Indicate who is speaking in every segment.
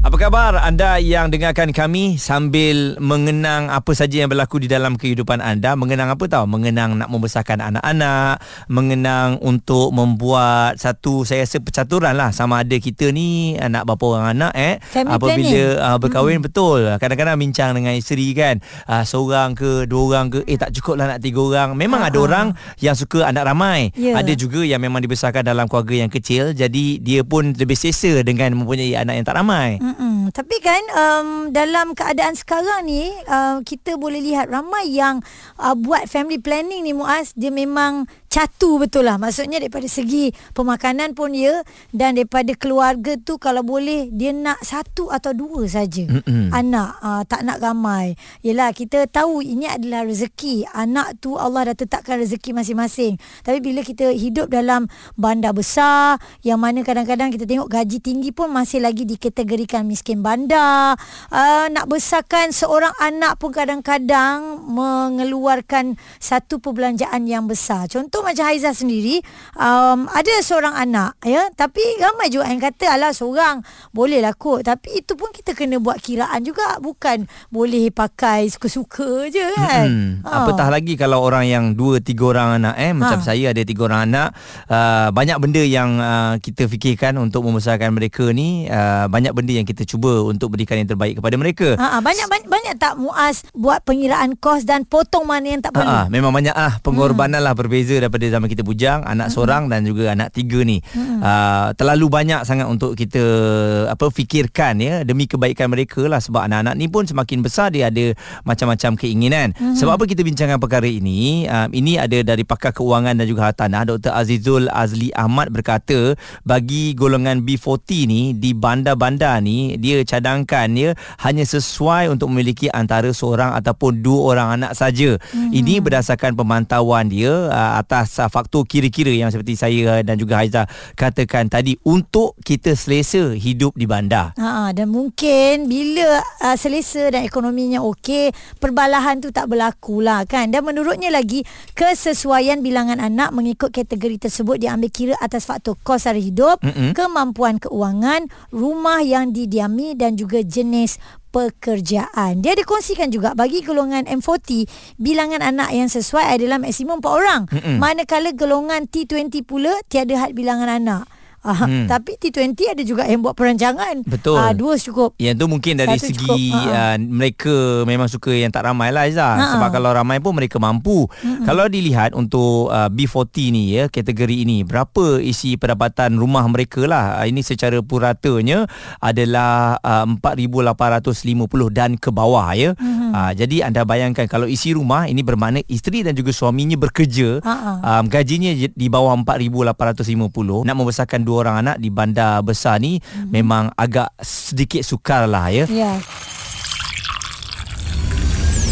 Speaker 1: Apa khabar anda yang dengarkan kami sambil mengenang apa saja yang berlaku di dalam kehidupan anda? Mengenang apa tahu? Mengenang nak membesarkan anak-anak, mengenang untuk membuat satu saya rasa percaturan lah sama ada kita ni anak berapa orang anak eh
Speaker 2: Family
Speaker 1: apabila uh, berkahwin
Speaker 2: Mm-mm.
Speaker 1: betul. Kadang-kadang bincang dengan isteri kan, uh, seorang ke dua orang ke eh tak cukup lah nak tiga orang. Memang ada
Speaker 2: Ha-ha.
Speaker 1: orang yang suka anak ramai.
Speaker 2: Ya.
Speaker 1: Ada juga yang memang dibesarkan dalam keluarga yang kecil jadi dia pun lebih selesa dengan mempunyai anak yang tak ramai.
Speaker 2: Mm-mm. Tapi kan um, dalam keadaan sekarang ni uh, kita boleh lihat ramai yang uh, buat family planning ni Muaz dia memang catu betul lah. Maksudnya daripada segi pemakanan pun ya dan daripada keluarga tu kalau boleh dia nak satu atau dua saja anak uh, tak nak ramai. Yelah kita tahu ini adalah rezeki. Anak tu Allah dah tetapkan rezeki masing-masing. Tapi bila kita hidup dalam bandar besar yang mana kadang-kadang kita tengok gaji tinggi pun masih lagi dikategorikan miskin bandar. Uh, nak besarkan seorang anak pun kadang-kadang mengeluarkan satu perbelanjaan yang besar. Contoh macam Haiza sendiri. Um, ada seorang anak ya. Tapi ramai juga yang kata alah seorang boleh lah kot. Tapi itu pun kita kena buat kiraan juga. Bukan boleh pakai suka-suka je kan.
Speaker 1: Hmm. Apatah lagi kalau orang yang dua tiga orang anak eh? Macam
Speaker 2: Ha.
Speaker 1: saya ada tiga orang anak. Uh, banyak benda yang uh, kita fikirkan untuk membesarkan mereka ni. Uh, banyak benda yang kita cuba untuk berikan yang terbaik kepada mereka.
Speaker 2: Ha, ha, banyak, banyak banyak tak Muaz buat pengiraan kos dan potong mana yang tak perlu.
Speaker 1: Ha, memang banyak ah. Pengorbanan lah berbeza daripada zaman kita bujang anak seorang dan juga anak tiga ni. Uh, terlalu banyak sangat untuk kita apa fikirkan ya demi kebaikan mereka lah. Sebab anak-anak ni pun semakin besar dia ada macam-macam keinginan. Sebab apa kita bincangkan perkara ini? Uh, ini ada dari pakar keuangan dan juga hartanah Dr Azizul Azli Ahmad berkata bagi golongan B40 ni di bandar-bandar ni dia cadangkan ya hanya sesuai untuk memiliki antara seorang ataupun dua orang anak saja. Hmm. Ini berdasarkan pemantauan dia uh, atas uh, faktor kira-kira yang seperti saya dan juga Haiza katakan tadi untuk kita selesa hidup di bandar.
Speaker 2: Ha, dan mungkin bila uh, selesa dan ekonominya okey, perbalahan tu tak berlaku lah kan. Dan menurutnya lagi, kesesuaian bilangan anak mengikut kategori tersebut diambil kira atas faktor kos sara hidup,
Speaker 1: Mm-mm.
Speaker 2: kemampuan keuangan, rumah yang didiami dan juga jenis pekerjaan. Dia dikongsikan juga bagi golongan M40, bilangan anak yang sesuai adalah maksimum 4 orang.
Speaker 1: Mm-mm.
Speaker 2: Manakala golongan T20 pula tiada had bilangan anak. Ah,
Speaker 1: Hmm.
Speaker 2: Tapi T20 ada juga yang buat perancangan.
Speaker 1: Betul.
Speaker 2: Ah, dua cukup.
Speaker 1: Yang tu mungkin dari
Speaker 2: Satu
Speaker 1: segi
Speaker 2: cukup, ha.
Speaker 1: uh, mereka memang suka yang tak ramai lah Aiza.
Speaker 2: Ha-ha.
Speaker 1: Sebab kalau ramai pun mereka mampu.
Speaker 2: Mm-mm.
Speaker 1: Kalau dilihat untuk uh, B40 ni ya kategori ini berapa isi pendapatan rumah mereka lah. Uh, ini secara puratanya adalah uh, 4850 dan ke bawah ya. Uh, jadi anda bayangkan kalau isi rumah ini bermakna isteri dan juga suaminya bekerja
Speaker 2: Ha-ha.
Speaker 1: um, gajinya di bawah 4850 nak membesarkan dua orang anak di bandar besar ni hmm. memang agak sedikit sukar lah ya.
Speaker 2: Ya.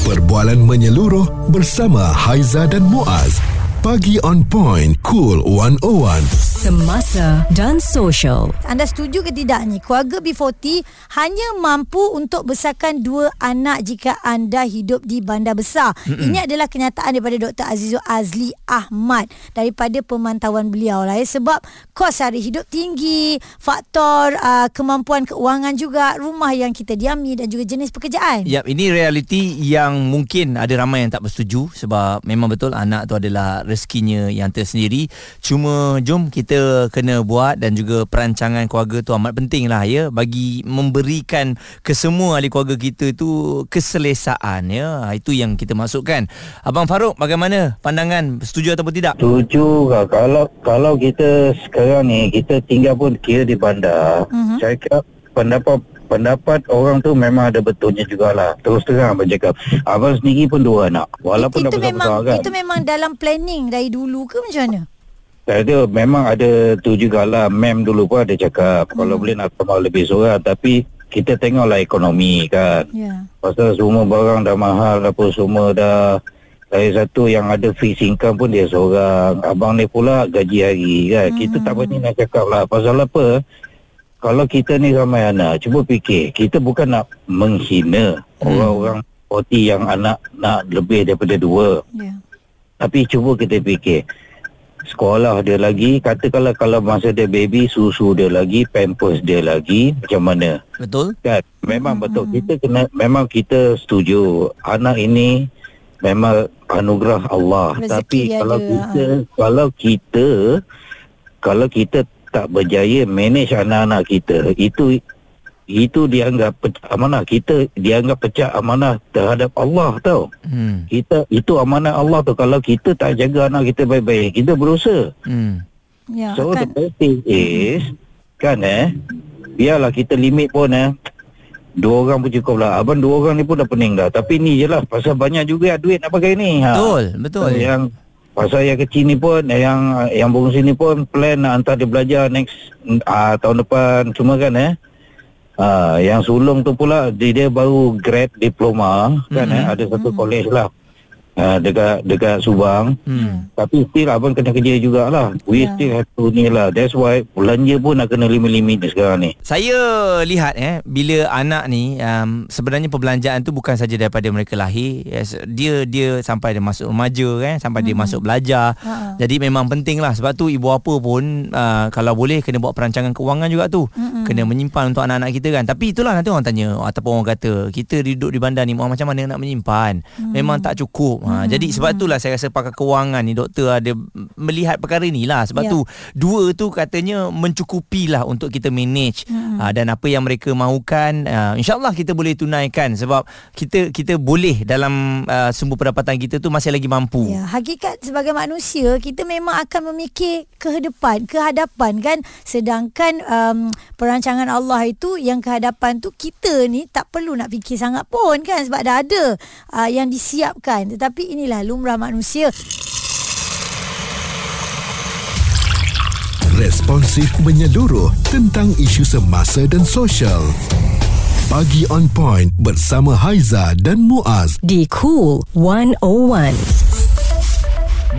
Speaker 3: Perbualan menyeluruh bersama Haiza dan Muaz. Pagi on point. Cool 101.
Speaker 4: Semasa dan sosial.
Speaker 2: Anda setuju ke tidak ni? Keluarga B40 hanya mampu untuk besarkan dua anak jika anda hidup di bandar besar. Mm-mm. Ini adalah kenyataan daripada Dr. Azizul Azli Ahmad daripada pemantauan beliau lah ya. Sebab kos sara hidup tinggi, faktor uh, kemampuan keuangan juga, rumah yang kita diami dan juga jenis pekerjaan.
Speaker 1: Ya, ini realiti yang mungkin ada ramai yang tak bersetuju sebab memang betul anak tu adalah rezekinya yang tersendiri. Cuma jom kita kena buat dan juga perancangan keluarga tu amat penting lah ya bagi memberikan ke semua ahli keluarga kita tu keselesaan ya. Itu yang kita masukkan. Abang Farouk bagaimana pandangan setuju ataupun tidak?
Speaker 5: Setuju kak. Kalau kalau kita sekarang ni kita tinggal pun kira di bandar. Uh-huh. Saya kira pendapat pendapat orang tu memang ada betulnya jugalah. Terus terang abang cakap. Abang sendiri pun dua anak. Walaupun
Speaker 2: itu
Speaker 5: dah besar-besar
Speaker 2: memang
Speaker 5: kan.
Speaker 2: itu memang dalam planning dari dulu ke macam mana?
Speaker 5: Ada memang ada tu jugalah. Mem dulu pun ada cakap. Hmm. Kalau boleh nak tambah lebih seorang. Tapi kita tengoklah ekonomi kan.
Speaker 2: Ya.
Speaker 5: Pasal semua barang dah mahal apa semua dah saya satu yang ada fixed income pun dia seorang. Abang ni pula gaji hari kan. Hmm. Kita tak berani nak cakap lah. Pasal apa? Kalau kita ni ramai anak, cuba fikir. Kita bukan nak menghina
Speaker 1: Hmm.
Speaker 5: orang-orang poti yang anak nak lebih daripada dua.
Speaker 2: Ya.
Speaker 5: Tapi cuba kita fikir sekolah dia lagi katakanlah kalau masa dia baby susu dia lagi pampers dia lagi macam mana?
Speaker 1: Betul?
Speaker 5: kan? Memang betul. Kita kena memang kita setuju. Anak ini memang anugerah Allah.
Speaker 2: Rezeki
Speaker 5: tapi
Speaker 2: dia
Speaker 5: kalau
Speaker 2: ada,
Speaker 5: kita kalau kita kalau kita tak berjaya manage anak-anak kita itu itu dianggap pecah amanah. Kita dianggap pecah amanah terhadap Allah tau.
Speaker 1: Hmm.
Speaker 5: kita itu amanah Allah tu. Kalau kita tak jaga anak kita baik-baik kita berdosa
Speaker 1: Hmm.
Speaker 2: Ya,
Speaker 5: So the
Speaker 2: kan.
Speaker 5: best thing is Kan eh? Biarlah kita limit pun eh? Dua orang pun cukup lah. Abang dua orang ni pun dah pening dah. Tapi ni je lah. Pasal banyak juga duit nak pakai ni. Ha.
Speaker 1: Betul, betul.
Speaker 5: Yang Pasal yang kecil ni pun Yang yang bongsi ni pun Plan nak hantar dia belajar Next uh, Tahun depan. Cuma kan eh Uh, yang sulung tu pula dia, dia baru grad diploma kan
Speaker 1: Mhm.
Speaker 5: eh? Ada satu college lah uh, dekat dekat Subang
Speaker 1: Hmm.
Speaker 5: tapi still abang kena kerja jugalah. We
Speaker 2: Ya.
Speaker 5: still have to ni lah. That's why belanja pun nak kena limit-limit sekarang ni.
Speaker 1: Saya lihat eh bila anak ni um, sebenarnya perbelanjaan tu bukan saja daripada mereka lahir yes, dia dia sampai dia masuk remaja kan sampai dia masuk belajar.
Speaker 2: Ha.
Speaker 1: Jadi memang penting lah sebab tu ibu apa pun uh, kalau boleh kena buat perancangan kewangan juga tu.
Speaker 2: Mm-mm.
Speaker 1: Kena menyimpan untuk anak-anak kita kan. Tapi itulah nanti orang tanya ataupun orang kata kita duduk di bandar ni macam mana nak menyimpan. Memang tak cukup. Ha, jadi sebab itulah saya rasa pakar kewangan ni doktor ada melihat perkara ni lah sebab
Speaker 2: Ya.
Speaker 1: tu dua tu katanya mencukupi lah untuk kita manage hmm. uh, dan apa yang mereka mahukan uh, insyaallah kita boleh tunaikan sebab kita kita boleh dalam uh, sumber pendapatan kita tu masih lagi mampu.
Speaker 2: Ya, hakikat sebagai manusia kita memang akan memikir ke depan, ke hadapan kan. Sedangkan um, perancangan Allah itu yang ke hadapan tu kita ni tak perlu nak fikir sangat pun kan sebab dah ada uh, yang disiapkan. Tetapi inilah lumrah manusia.
Speaker 3: Responsif menyeluruh tentang isu semasa dan sosial. Pagi on point bersama Haiza dan Muaz.
Speaker 4: di Cool 101.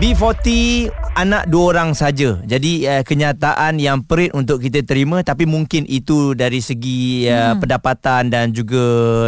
Speaker 1: B40 anak dua orang saja. Jadi uh, kenyataan yang perit untuk kita terima tapi mungkin itu dari segi uh, hmm. pendapatan dan juga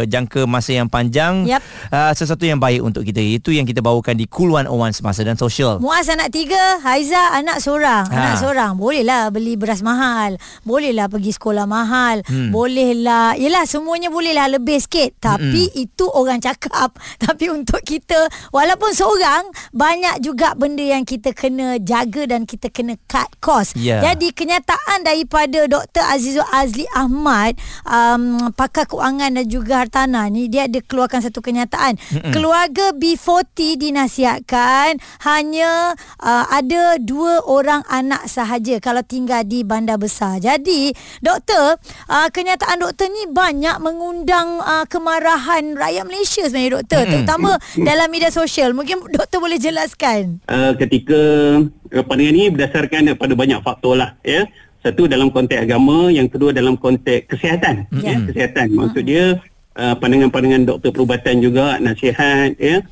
Speaker 1: jangka masa yang panjang
Speaker 2: Yap.
Speaker 1: uh, sesuatu yang baik untuk kita. Itu yang kita bawakan di Cool 101 Semasa dan Sosial.
Speaker 2: Muaz anak tiga, Haiza anak seorang.
Speaker 1: Ha.
Speaker 2: Anak seorang. Bolehlah beli beras mahal. Bolehlah pergi sekolah mahal.
Speaker 1: Hmm.
Speaker 2: Bolehlah. Yelah semuanya bolehlah lebih sikit. Tapi
Speaker 1: Hmm.
Speaker 2: itu orang cakap. Tapi untuk kita, walaupun seorang, banyak juga benda yang kita kena jaga dan kita kena cut cost.
Speaker 1: Ya.
Speaker 2: Jadi kenyataan daripada Dr. Azizul Azli Ahmad, um, pakar keuangan dan juga hartanah ni, dia ada keluarkan satu kenyataan.
Speaker 1: Mm-mm.
Speaker 2: Keluarga B40 dinasihatkan hanya uh, ada dua orang anak sahaja kalau tinggal di bandar besar. Jadi, doktor, uh, kenyataan doktor ni banyak mengundang uh, kemarahan rakyat Malaysia sebenarnya doktor,
Speaker 1: Mm-mm.
Speaker 2: terutama dalam media sosial. Mungkin doktor boleh jelaskan.
Speaker 6: uh, ketika uh, pandangan ini berdasarkan pada banyak faktor lah ya. Satu dalam konteks agama yang kedua dalam konteks kesihatan
Speaker 2: Ya.
Speaker 6: ya kesihatan. Maksud dia uh, pandangan-pandangan doktor perubatan juga nasihat ya.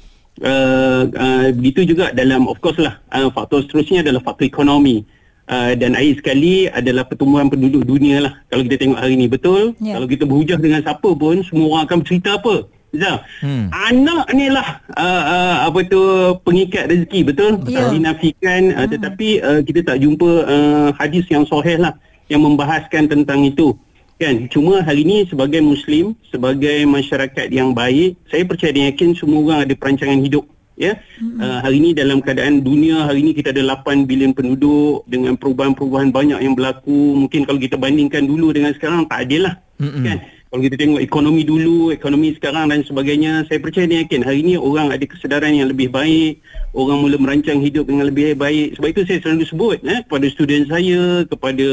Speaker 6: Uh, uh, begitu juga dalam of course lah uh, faktor seterusnya adalah faktor ekonomi. Uh, dan akhir sekali adalah pertumbuhan penduduk dunia lah. Kalau kita tengok hari ini betul?
Speaker 2: Ya.
Speaker 6: kalau kita berhujah dengan siapa pun semua orang akan bercerita apa Zah,
Speaker 1: Hmm.
Speaker 6: anak ni lah uh, uh, apa tu pengikat rezeki betul? Tak dinafikan uh, tetapi uh, kita tak jumpa uh, hadis yang sahih lah yang membahaskan tentang itu kan? Cuma hari ini sebagai muslim sebagai masyarakat yang baik saya percaya dan yakin semua orang ada perancangan hidup ya? Uh, hari ini dalam keadaan dunia hari ini kita ada 8 bilion penduduk dengan perubahan-perubahan banyak yang berlaku. Mungkin kalau kita bandingkan dulu dengan sekarang tak adil lah
Speaker 1: Mm-mm.
Speaker 6: kan kalau kita tengok ekonomi dulu, ekonomi sekarang dan sebagainya, saya percaya dan yakin hari ini orang ada kesedaran yang lebih baik, orang mula merancang hidup dengan lebih baik. Sebab itu saya selalu sebut eh, kepada student saya, kepada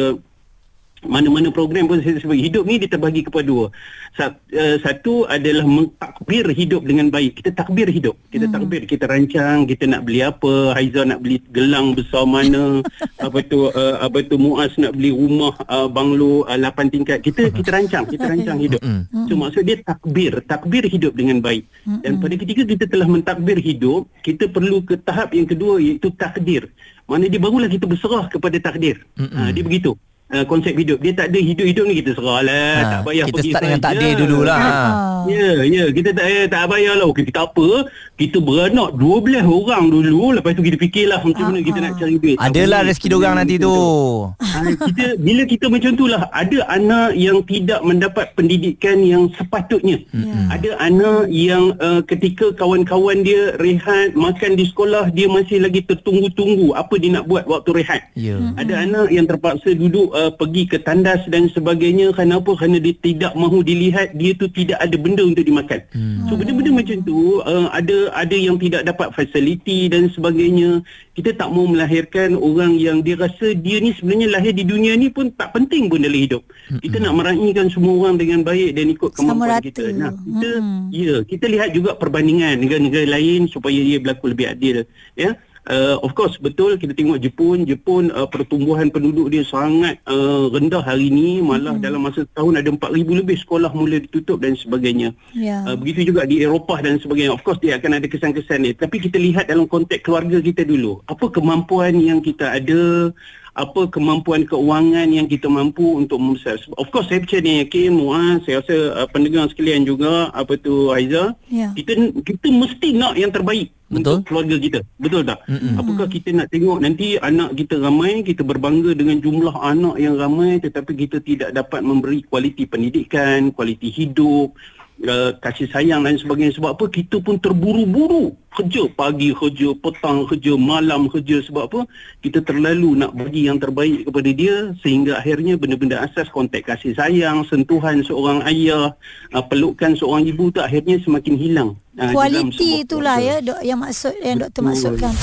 Speaker 6: mana-mana program pun saya sebut hidup ni dia terbagi kepada dua. Uh, satu adalah mentakbir hidup dengan baik. Kita takbir hidup. Kita hmm. takbir, kita rancang, kita nak beli apa, Haiza nak beli gelang besar mana, apa tu uh, apa tu Muaz nak beli rumah uh, banglo uh, 8 tingkat. Kita kita rancang, kita rancang hidup. So maksud dia takbir, takbir hidup dengan baik. Dan pada ketika kita telah mentakbir hidup, kita perlu ke tahap yang kedua iaitu takdir. Mana dia barulah kita berserah kepada takdir. Ha, dia begitu. Uh, konsep hidup. Dia tak ada hidup-hidup ni kita serah lah.
Speaker 1: Ha,
Speaker 6: tak payah
Speaker 1: kita
Speaker 6: pergi
Speaker 1: start dengan takdir dululah. Ha.
Speaker 6: Ya, ya, kita tak eh, tak payah lah. Okey, tak apa. Kita beranak 12 orang dulu, lepas tu kita fikirlah macam mana kita nak cari duit.
Speaker 1: Adalah rezeki dorang nanti tu.
Speaker 6: Ha, kita bila kita macam tu lah ada anak yang tidak mendapat pendidikan yang sepatutnya. Hmm. Ada anak yang uh, ketika kawan-kawan dia rehat makan di sekolah dia masih lagi tertunggu-tunggu apa dia nak buat waktu rehat.
Speaker 1: Ya.
Speaker 6: Ada anak yang terpaksa duduk uh, pergi ke tandas dan sebagainya kerana apa? Kerana dia tidak mahu dilihat dia tu tidak ada benda untuk dimakan. Hmm. So benda-benda macam tu uh, ada ada yang tidak dapat fasiliti dan sebagainya. Kita tak mau melahirkan orang yang dia rasa dia ni sebenarnya lahir di dunia ni pun tak penting pun dalam hidup. Hmm. Kita nak meraihkan semua orang dengan baik dan ikut kemampuan
Speaker 2: rata.
Speaker 6: kita. Nah, kita
Speaker 2: Hmm.
Speaker 6: ya, kita lihat juga perbandingan negara-negara lain supaya dia berlaku lebih adil ya. Uh, of course betul kita tengok Jepun Jepun uh, pertumbuhan penduduk dia sangat uh, rendah hari ini malah hmm. dalam masa setahun ada 4000 lebih sekolah mula ditutup dan sebagainya.
Speaker 2: Ya.
Speaker 6: Uh, begitu juga di Eropah dan sebagainya. Of course dia akan ada kesan-kesan dia. Tapi kita lihat dalam konteks keluarga kita dulu. Apa kemampuan yang kita ada? Apa kemampuan keuangan yang kita mampu untuk membesar? Of course saya percaya ni yakin Muaz, saya rasa uh, pendengar sekalian juga apa tu Aiza.
Speaker 2: Ya.
Speaker 6: Kita kita mesti nak yang terbaik
Speaker 1: Betul.
Speaker 6: untuk keluarga kita. Betul tak? Mm-mm. Apakah kita nak tengok nanti anak kita ramai, kita berbangga dengan jumlah anak yang ramai tetapi kita tidak dapat memberi kualiti pendidikan, kualiti hidup, uh, kasih sayang dan sebagainya. Sebab apa? Kita pun terburu-buru. Kerja pagi kerja petang kerja malam kerja sebab apa? Kita terlalu nak bagi yang terbaik kepada dia sehingga akhirnya benda-benda asas konteks kasih sayang sentuhan seorang ayah uh, pelukan seorang ibu tu akhirnya semakin hilang. Uh,
Speaker 2: Kualiti itulah ya dok yang maksud yang doktor maksudkan.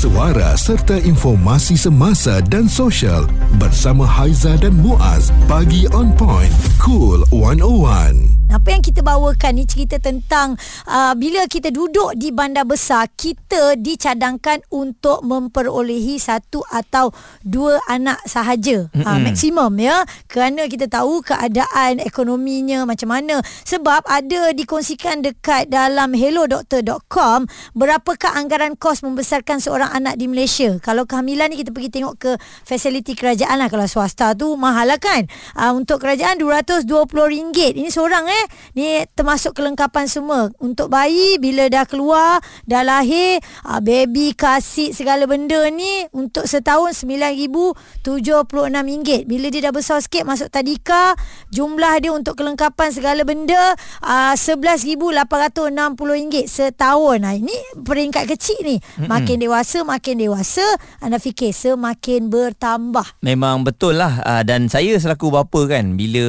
Speaker 3: Suara serta informasi semasa dan sosial bersama Haiza dan Muaz. Pagi on point. Cool 101.
Speaker 2: Apa yang kita bawakan ni cerita tentang uh, bila kita duduk di bandar besar, kita dicadangkan untuk memperolehi satu atau dua anak sahaja. Mm-hmm. Uh, maksimum ya. Kerana kita tahu keadaan ekonominya macam mana. Sebab ada dikongsikan dekat dalam hello.doctor.com berapakah anggaran kos membesarkan seorang anak di Malaysia. Kalau kehamilan ni kita pergi tengok ke fasiliti kerajaan lah. Kalau swasta tu mahal lah kan. Uh, untuk kerajaan RM220. Ini seorang eh. Ni termasuk kelengkapan semua. Untuk bayi bila dah keluar, dah lahir, uh, baby, kasih segala benda ni untuk setahun RM9,076. Bila dia dah besar sikit masuk tadika, jumlah dia untuk kelengkapan segala benda uh, RM11,860 setahun. Nah, ini peringkat kecil ni. Makin dewasa, makin dewasa, anda fikir semakin bertambah.
Speaker 1: Memang betul lah uh, dan saya selaku bapa kan bila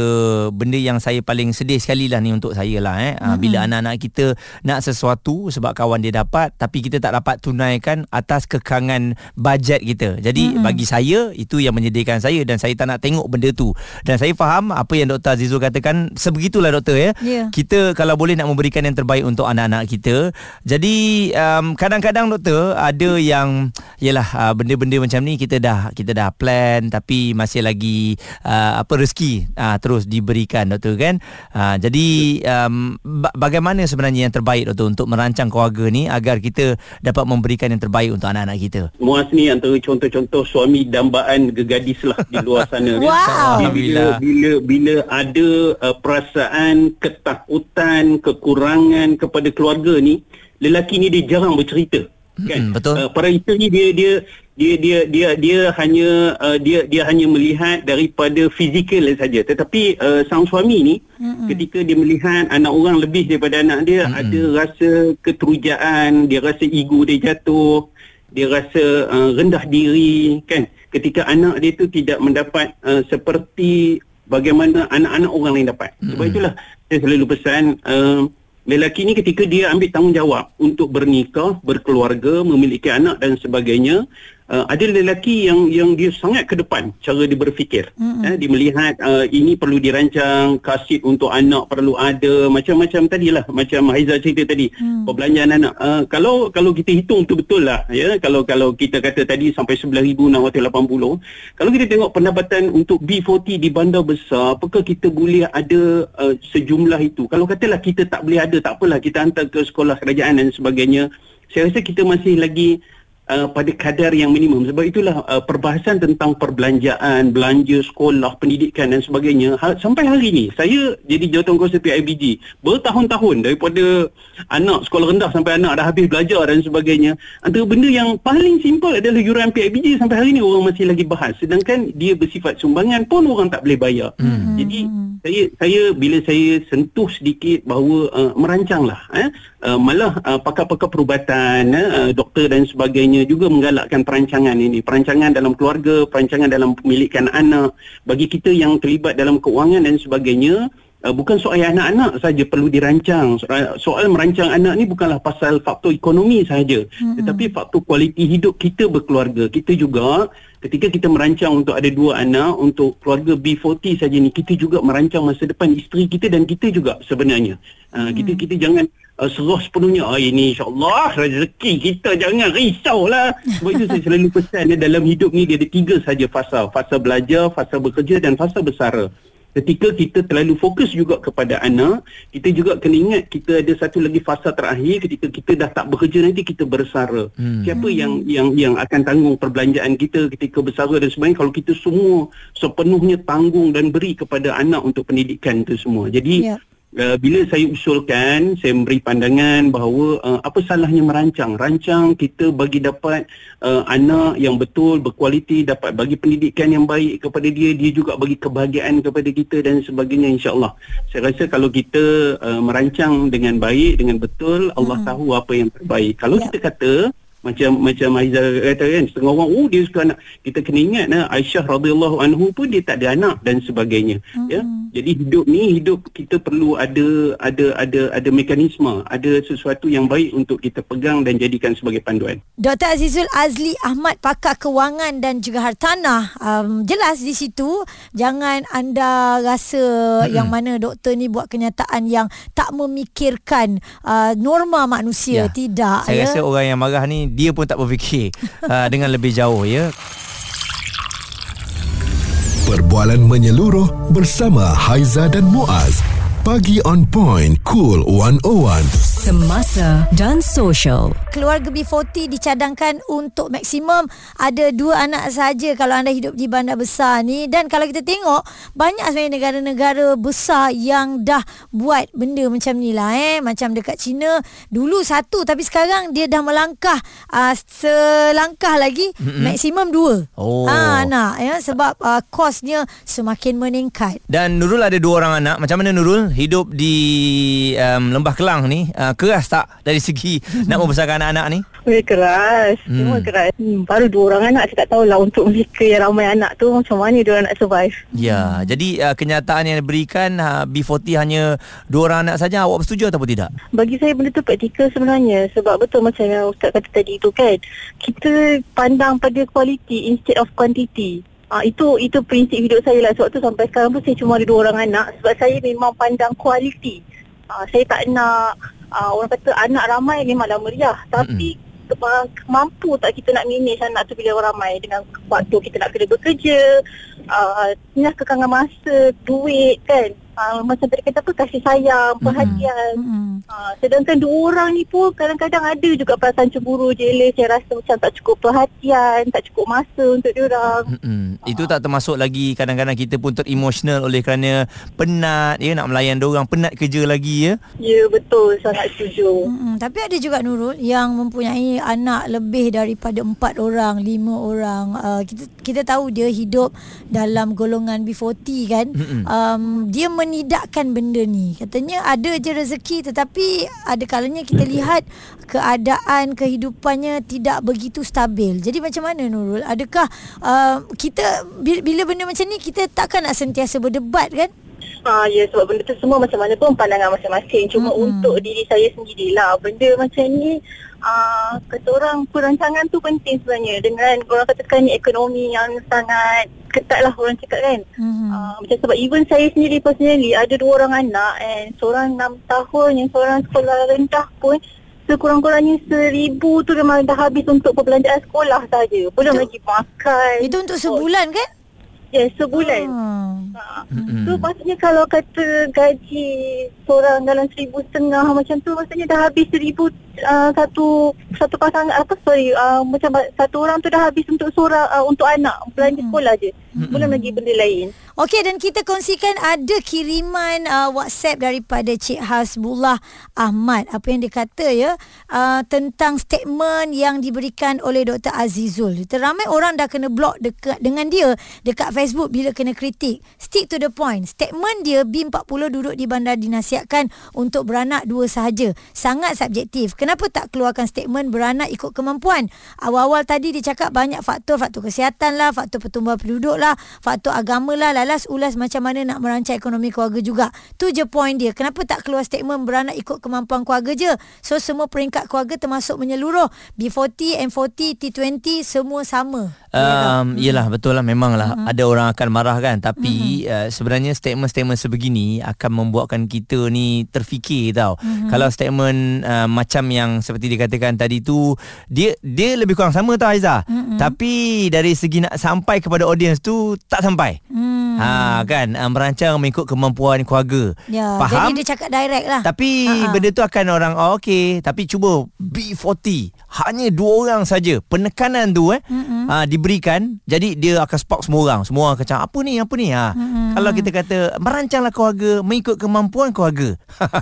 Speaker 1: benda yang saya paling sedih sekali lah ni untuk saya lah eh uh, bila anak-anak kita nak sesuatu sebab kawan dia dapat tapi kita tak dapat tunaikan atas kekangan bajet kita. Jadi mm-hmm. bagi saya itu yang menyedihkan saya dan saya tak nak tengok benda tu. Dan saya faham apa yang Dr. Azizul katakan sebegitulah doktor ya.
Speaker 2: Ya.
Speaker 1: Kita kalau boleh nak memberikan yang terbaik untuk anak-anak kita. Jadi um, kadang-kadang doktor ada yang yalah uh, benda-benda macam ni kita dah kita dah plan tapi masih lagi uh, apa rezeki uh, terus diberikan doktor kan. Uh, jadi um, ba- bagaimana sebenarnya yang terbaik doktor untuk merancang keluarga ni agar kita dapat memberikan yang terbaik untuk anak-anak kita.
Speaker 6: Muaz ni antara contoh-contoh suami dambaan gegadis lah di luar sana. kan.
Speaker 2: Wow.
Speaker 6: Bila, bila, bila ada uh, perasaan ketakutan, kekurangan kepada keluarga ni, lelaki ni dia jarang bercerita. Kan?
Speaker 1: Mm-mm, betul.
Speaker 6: Uh, para itu ni dia dia dia dia dia dia hanya uh, dia dia hanya melihat daripada fizikal saja tetapi uh, sang suami ni mm-hmm. ketika dia melihat anak orang lebih daripada anak dia mm-hmm. ada rasa keterujaan dia rasa ego dia jatuh dia rasa uh, rendah diri kan ketika anak dia tu tidak mendapat uh, seperti bagaimana anak-anak orang lain dapat mm-hmm. sebab itulah saya selalu pesan uh, lelaki ni ketika dia ambil tanggungjawab untuk bernikah, berkeluarga, memiliki anak dan sebagainya, uh, ada lelaki yang yang dia sangat ke depan cara dia berfikir. Mm-hmm. Eh, dia melihat uh, ini perlu dirancang, kasid untuk anak perlu ada, macam-macam tadilah, macam Haiza cerita tadi, mm. perbelanjaan anak. Uh, kalau kalau kita hitung tu betul lah, ya. Kalau kalau kita kata tadi sampai 9,680, kalau kita tengok pendapatan untuk B40 di bandar besar, apakah kita boleh ada uh, sejumlah itu? Kalau katalah kita tak boleh ada, tak apalah kita hantar ke sekolah kerajaan dan sebagainya. Saya rasa kita masih lagi uh, pada kadar yang minimum. Sebab itulah uh, perbahasan tentang perbelanjaan belanja sekolah pendidikan dan sebagainya ha, sampai hari ni saya jadi jawatankuasa PIBG bertahun-tahun daripada anak sekolah rendah sampai anak dah habis belajar dan sebagainya antara benda yang paling simple adalah yuran PIBG sampai hari ni orang masih lagi bahas. Sedangkan dia bersifat sumbangan pun orang tak boleh bayar. Hmm. jadi saya saya bila saya sentuh sedikit bahawa uh, merancanglah eh. Uh, malah uh, pakar-pakar perubatan uh, doktor dan sebagainya juga menggalakkan perancangan ini perancangan dalam keluarga perancangan dalam pemilikan anak bagi kita yang terlibat dalam keuangan dan sebagainya Uh, bukan soal anak-anak saja perlu dirancang. Soal, soal merancang anak ni bukanlah pasal faktor ekonomi saja, mm-hmm. tetapi faktor kualiti hidup kita berkeluarga. Kita juga ketika kita merancang untuk ada dua anak untuk keluarga B40 saja ni, kita juga merancang masa depan isteri kita dan kita juga sebenarnya. Uh, mm. Kita kita jangan uh, serah sepenuhnya. Ah ini insyaallah rezeki kita. Jangan risaulah. Sebab itu saya selalu pesan ya, dalam hidup ni dia ada tiga saja fasa, fasa belajar, fasa bekerja dan fasa bersara. Ketika kita terlalu fokus juga kepada anak kita juga kena ingat kita ada satu lagi fasa terakhir. Ketika kita dah tak bekerja nanti kita bersara. Hmm. siapa yang yang yang akan tanggung perbelanjaan kita ketika bersara dan sebagainya? Kalau kita semua sepenuhnya tanggung dan beri kepada anak untuk pendidikan itu semua. Jadi yeah uh, bila saya usulkan saya memberi pandangan bahawa uh, apa salahnya merancang rancang kita bagi dapat uh, anak yang betul berkualiti dapat bagi pendidikan yang baik kepada dia dia juga bagi kebahagiaan kepada kita dan sebagainya insyaallah saya rasa kalau kita uh, merancang dengan baik dengan betul Allah hmm. tahu apa yang terbaik kalau ya. kita kata macam macam Aiza kata kan setengah orang oh dia suka anak kita kena ingat nah, Aisyah radhiyallahu anhu pun dia tak ada anak dan sebagainya mm-hmm. ya jadi hidup ni hidup kita perlu ada ada ada ada mekanisme ada sesuatu yang baik untuk kita pegang dan jadikan sebagai panduan
Speaker 2: Dr Azizul Azli Ahmad pakar kewangan dan juga hartanah um, jelas di situ jangan anda rasa mm-hmm. yang mana doktor ni buat kenyataan yang tak memikirkan uh, norma manusia ya. tidak
Speaker 1: saya
Speaker 2: ya
Speaker 1: rasa orang yang marah ni dia pun tak berfikir uh, dengan lebih jauh ya.
Speaker 3: Perbualan menyeluruh bersama Haiza dan Muaz. Pagi on point, cool 101
Speaker 4: semasa dan sosial.
Speaker 2: Keluarga B40 dicadangkan untuk maksimum ada dua anak saja kalau anda hidup di bandar besar ni dan kalau kita tengok banyak sebenarnya negara-negara besar yang dah buat benda macam ni lah eh macam dekat China dulu satu tapi sekarang dia dah melangkah uh, selangkah lagi mm-hmm. maksimum dua
Speaker 1: oh.
Speaker 2: ha, anak ya sebab uh, kosnya semakin meningkat
Speaker 1: dan Nurul ada dua orang anak macam mana Nurul hidup di um, Lembah Kelang ni uh, uh, keras tak dari segi nak membesarkan anak-anak ni?
Speaker 7: Eh, keras. Hmm. Semua keras. Hmm, baru dua orang anak saya tak tahulah untuk mereka yang ramai anak tu macam mana dia nak survive.
Speaker 1: Ya, hmm. jadi uh, kenyataan yang diberikan uh, B40 hanya dua orang anak saja awak bersetuju ataupun tidak?
Speaker 7: Bagi saya benda tu praktikal sebenarnya sebab betul macam yang Ustaz kata tadi tu kan. Kita pandang pada quality instead of quantity. Uh, itu itu prinsip hidup saya lah sebab tu sampai sekarang pun saya cuma ada dua orang anak sebab saya memang pandang kualiti. Uh, saya tak nak uh, orang kata anak ramai memanglah meriah. Tapi mm-hmm. mampu tak kita nak manage anak tu bila orang ramai? Dengan waktu kita nak kena bekerja uh, kekangan masa duit kan uh, macam tadi kata apa kasih sayang perhatian mm-hmm. uh, sedangkan dua orang ni pun kadang-kadang ada juga perasaan cemburu jealous saya rasa macam tak cukup perhatian tak cukup masa untuk dia orang
Speaker 1: mm-hmm. uh. itu tak termasuk lagi kadang-kadang kita pun teremosional oleh kerana penat ya nak melayan dia orang penat kerja lagi ya
Speaker 7: ya betul sangat setuju
Speaker 2: mm-hmm. tapi ada juga Nurul yang mempunyai anak lebih daripada empat orang lima orang uh, kita kita tahu dia hidup dalam golongan B40 kan mm-hmm. um, dia men menidakkan benda ni. Katanya ada je rezeki tetapi ada kalanya kita lihat keadaan kehidupannya tidak begitu stabil. Jadi macam mana Nurul? Adakah uh, kita bila benda macam ni kita takkan nak sentiasa berdebat kan?
Speaker 7: Ah ya sebab benda tu semua macam mana pun pandangan masing-masing. Cuma mm-hmm. untuk diri saya sendirilah benda macam ni uh, kata orang perancangan tu penting sebenarnya dengan orang katakan ni ekonomi yang sangat ketat lah orang cakap kan. Mm-hmm. Uh, macam sebab even saya sendiri personally ada dua orang anak and seorang enam tahun yang seorang sekolah rendah pun sekurang-kurangnya seribu tu memang dah habis untuk perbelanjaan sekolah saja. Belum lagi makan.
Speaker 2: Itu untuk sebulan kan?
Speaker 7: Ya, yes, sebulan. Hmm. Ha. So maksudnya kalau kata gaji seorang dalam seribu setengah macam tu maksudnya dah habis seribu uh, satu satu pasangan apa sorry uh, macam satu orang tu dah habis untuk seorang uh, untuk anak belanja sekolah je. Belum lagi benda lain.
Speaker 2: Okey dan kita kongsikan ada kiriman uh, WhatsApp daripada Cik Hasbullah Ahmad. Apa yang dia kata ya uh, tentang statement yang diberikan oleh Dr Azizul. Teramai orang dah kena block dekat dengan dia dekat Facebook bila kena kritik. Stick to the point. Statement dia B40 duduk di bandar dinasihatkan untuk beranak dua sahaja. Sangat subjektif. Kenapa tak keluarkan statement beranak ikut kemampuan? Awal-awal tadi dia cakap banyak faktor, faktor kesihatan lah, faktor pertumbuhan penduduk lah, faktor agama lah, lalas ulas macam mana nak merancang ekonomi keluarga juga. Tu je point dia. Kenapa tak keluar statement beranak ikut kemampuan keluarga je? So semua peringkat keluarga termasuk menyeluruh. B40, M40, T20 semua sama.
Speaker 1: Um, yelah betul lah memang lah uh-huh. ada orang akan marah kan tapi uh-huh. uh, sebenarnya statement-statement sebegini akan membuatkan kita ni terfikir tau. Uh-huh. Kalau statement uh, macam yang seperti dikatakan tadi tu dia dia lebih kurang sama tau Aiza. Uh-huh. Tapi dari segi nak sampai kepada audience tu tak sampai. Uh-huh. Ha kan uh, merancang mengikut kemampuan keluarga.
Speaker 2: Ya,
Speaker 1: Faham?
Speaker 2: Jadi dia cakap direct lah.
Speaker 1: Tapi uh-huh. benda tu akan orang oh, okey tapi cuba B40 hanya dua orang saja penekanan tu eh uh-huh. uh, diberikan jadi dia akan spark semua orang semua orang kacau apa ni apa ni ha uh-huh. kalau kita kata merancanglah keluarga mengikut kemampuan keluarga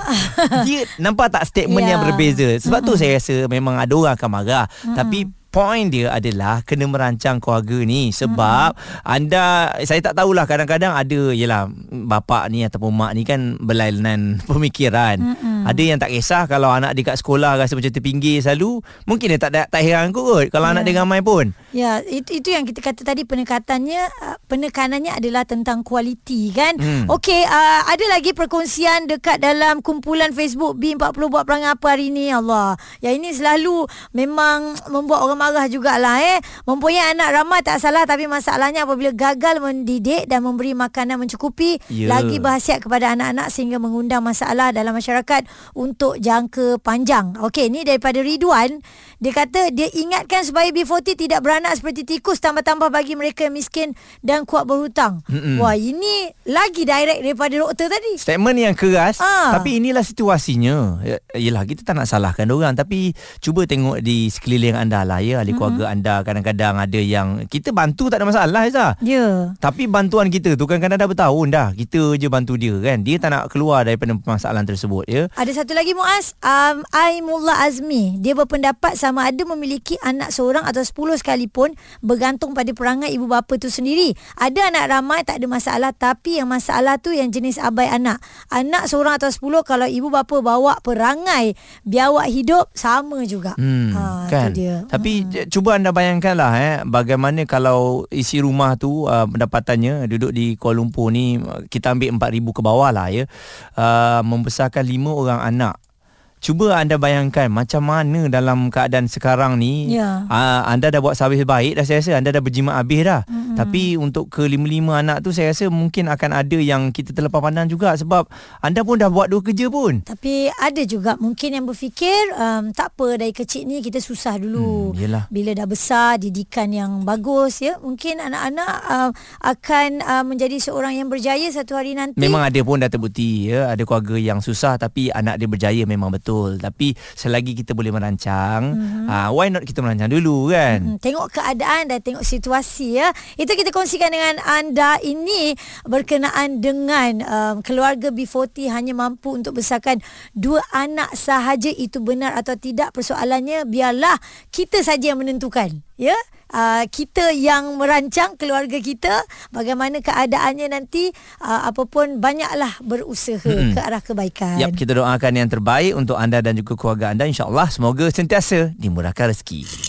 Speaker 1: dia nampak tak statement
Speaker 2: Ya.
Speaker 1: yang berbeza sebab uh-huh. tu saya rasa memang ada orang akan marah uh-huh. tapi Point dia adalah kena merancang keluarga ni sebab hmm. anda saya tak tahulah kadang-kadang ada yalah bapa ni ataupun mak ni kan berlainan pemikiran. Hmm. Ada yang tak kisah kalau anak dia kat sekolah rasa macam terpinggir selalu, mungkin dia tak tak heran kot kalau yeah. anak dia ramai pun.
Speaker 2: Ya, itu itu yang kita kata tadi penekatannya uh, penekanannya adalah tentang kualiti kan. Hmm. Okey, uh, ada lagi perkongsian dekat dalam kumpulan Facebook B40 buat perangai apa hari ni Allah. Ya ini selalu memang membuat orang marah jugalah eh. Mempunyai anak ramai tak salah tapi masalahnya apabila gagal mendidik dan memberi makanan mencukupi
Speaker 1: Ya.
Speaker 2: lagi berhasiat kepada anak-anak sehingga mengundang masalah dalam masyarakat untuk jangka panjang. Okey, ni daripada Ridwan. Dia kata dia ingatkan supaya B40 tidak beranak seperti tikus tambah-tambah bagi mereka yang miskin dan kuat berhutang.
Speaker 1: Mm-mm.
Speaker 2: Wah, ini lagi direct daripada doktor tadi.
Speaker 1: Statement yang keras
Speaker 2: Ah.
Speaker 1: Tapi inilah situasinya Ya- Yelah kita tak nak salahkan orang Tapi cuba tengok di sekeliling anda lah ya Ahli keluarga anda Kadang-kadang ada yang Kita bantu tak ada masalah Aiza
Speaker 2: Ya.
Speaker 1: Tapi bantuan kita tu kan kadang dah bertahun dah Kita je bantu dia kan Dia tak nak keluar daripada permasalahan tersebut ya
Speaker 2: Ada satu lagi Muaz, um, Aimullah Azmi. Dia berpendapat sama ada memiliki anak seorang atau sepuluh sekalipun bergantung pada perangai ibu bapa tu sendiri. Ada anak ramai tak ada masalah tapi yang masalah tu yang jenis abai anak. Anak seorang atau sepuluh kalau ibu bapa bawa perangai biawak hidup sama juga.
Speaker 1: Hmm,
Speaker 2: Ha,
Speaker 1: kan.
Speaker 2: dia.
Speaker 1: Tapi hmm. cuba anda bayangkanlah eh bagaimana kalau isi rumah tu uh, pendapatannya duduk di Kuala Lumpur ni kita ambil 4000 ke bawah lah ya. Uh, membesarkan 5 orang anak. Cuba anda bayangkan macam mana dalam keadaan sekarang ni
Speaker 2: Ya.
Speaker 1: uh, anda dah buat servis baik dah saya rasa anda dah berjimat habis dah. Mm-hmm. Tapi untuk ke lima-lima anak tu saya rasa mungkin akan ada yang kita terlepas pandang juga sebab anda pun dah buat dua kerja pun.
Speaker 2: Tapi ada juga mungkin yang berfikir um, tak apa dari kecil ni kita susah dulu.
Speaker 1: Hmm, yelah.
Speaker 2: Bila dah besar didikan yang bagus ya mungkin anak-anak uh, akan uh, menjadi seorang yang berjaya satu hari nanti.
Speaker 1: Memang ada pun dah terbukti ya ada keluarga yang susah tapi anak dia berjaya memang betul tapi selagi kita boleh merancang mm-hmm. uh, why not kita merancang dulu kan
Speaker 2: Hmm, tengok keadaan dan tengok situasi ya. Itu kita kongsikan dengan anda ini berkenaan dengan um, keluarga B40 hanya mampu untuk besarkan dua anak sahaja itu benar atau tidak persoalannya biarlah kita saja yang menentukan ya. Uh, kita yang merancang keluarga kita bagaimana keadaannya nanti uh, apapun banyaklah berusaha
Speaker 1: Mm-mm.
Speaker 2: ke arah kebaikan.
Speaker 1: Yap, kita doakan yang terbaik untuk anda dan juga keluarga anda insyaAllah semoga sentiasa dimurahkan rezeki